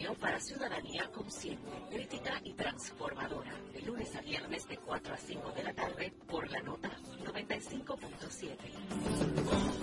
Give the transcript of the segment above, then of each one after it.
radio para ciudadanía consciente, crítica y transformadora. De lunes a viernes de 4 a 5 de la tarde por la nota 95.7.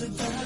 to die.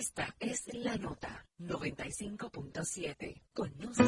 Esta es la nota 95.7. Conoce.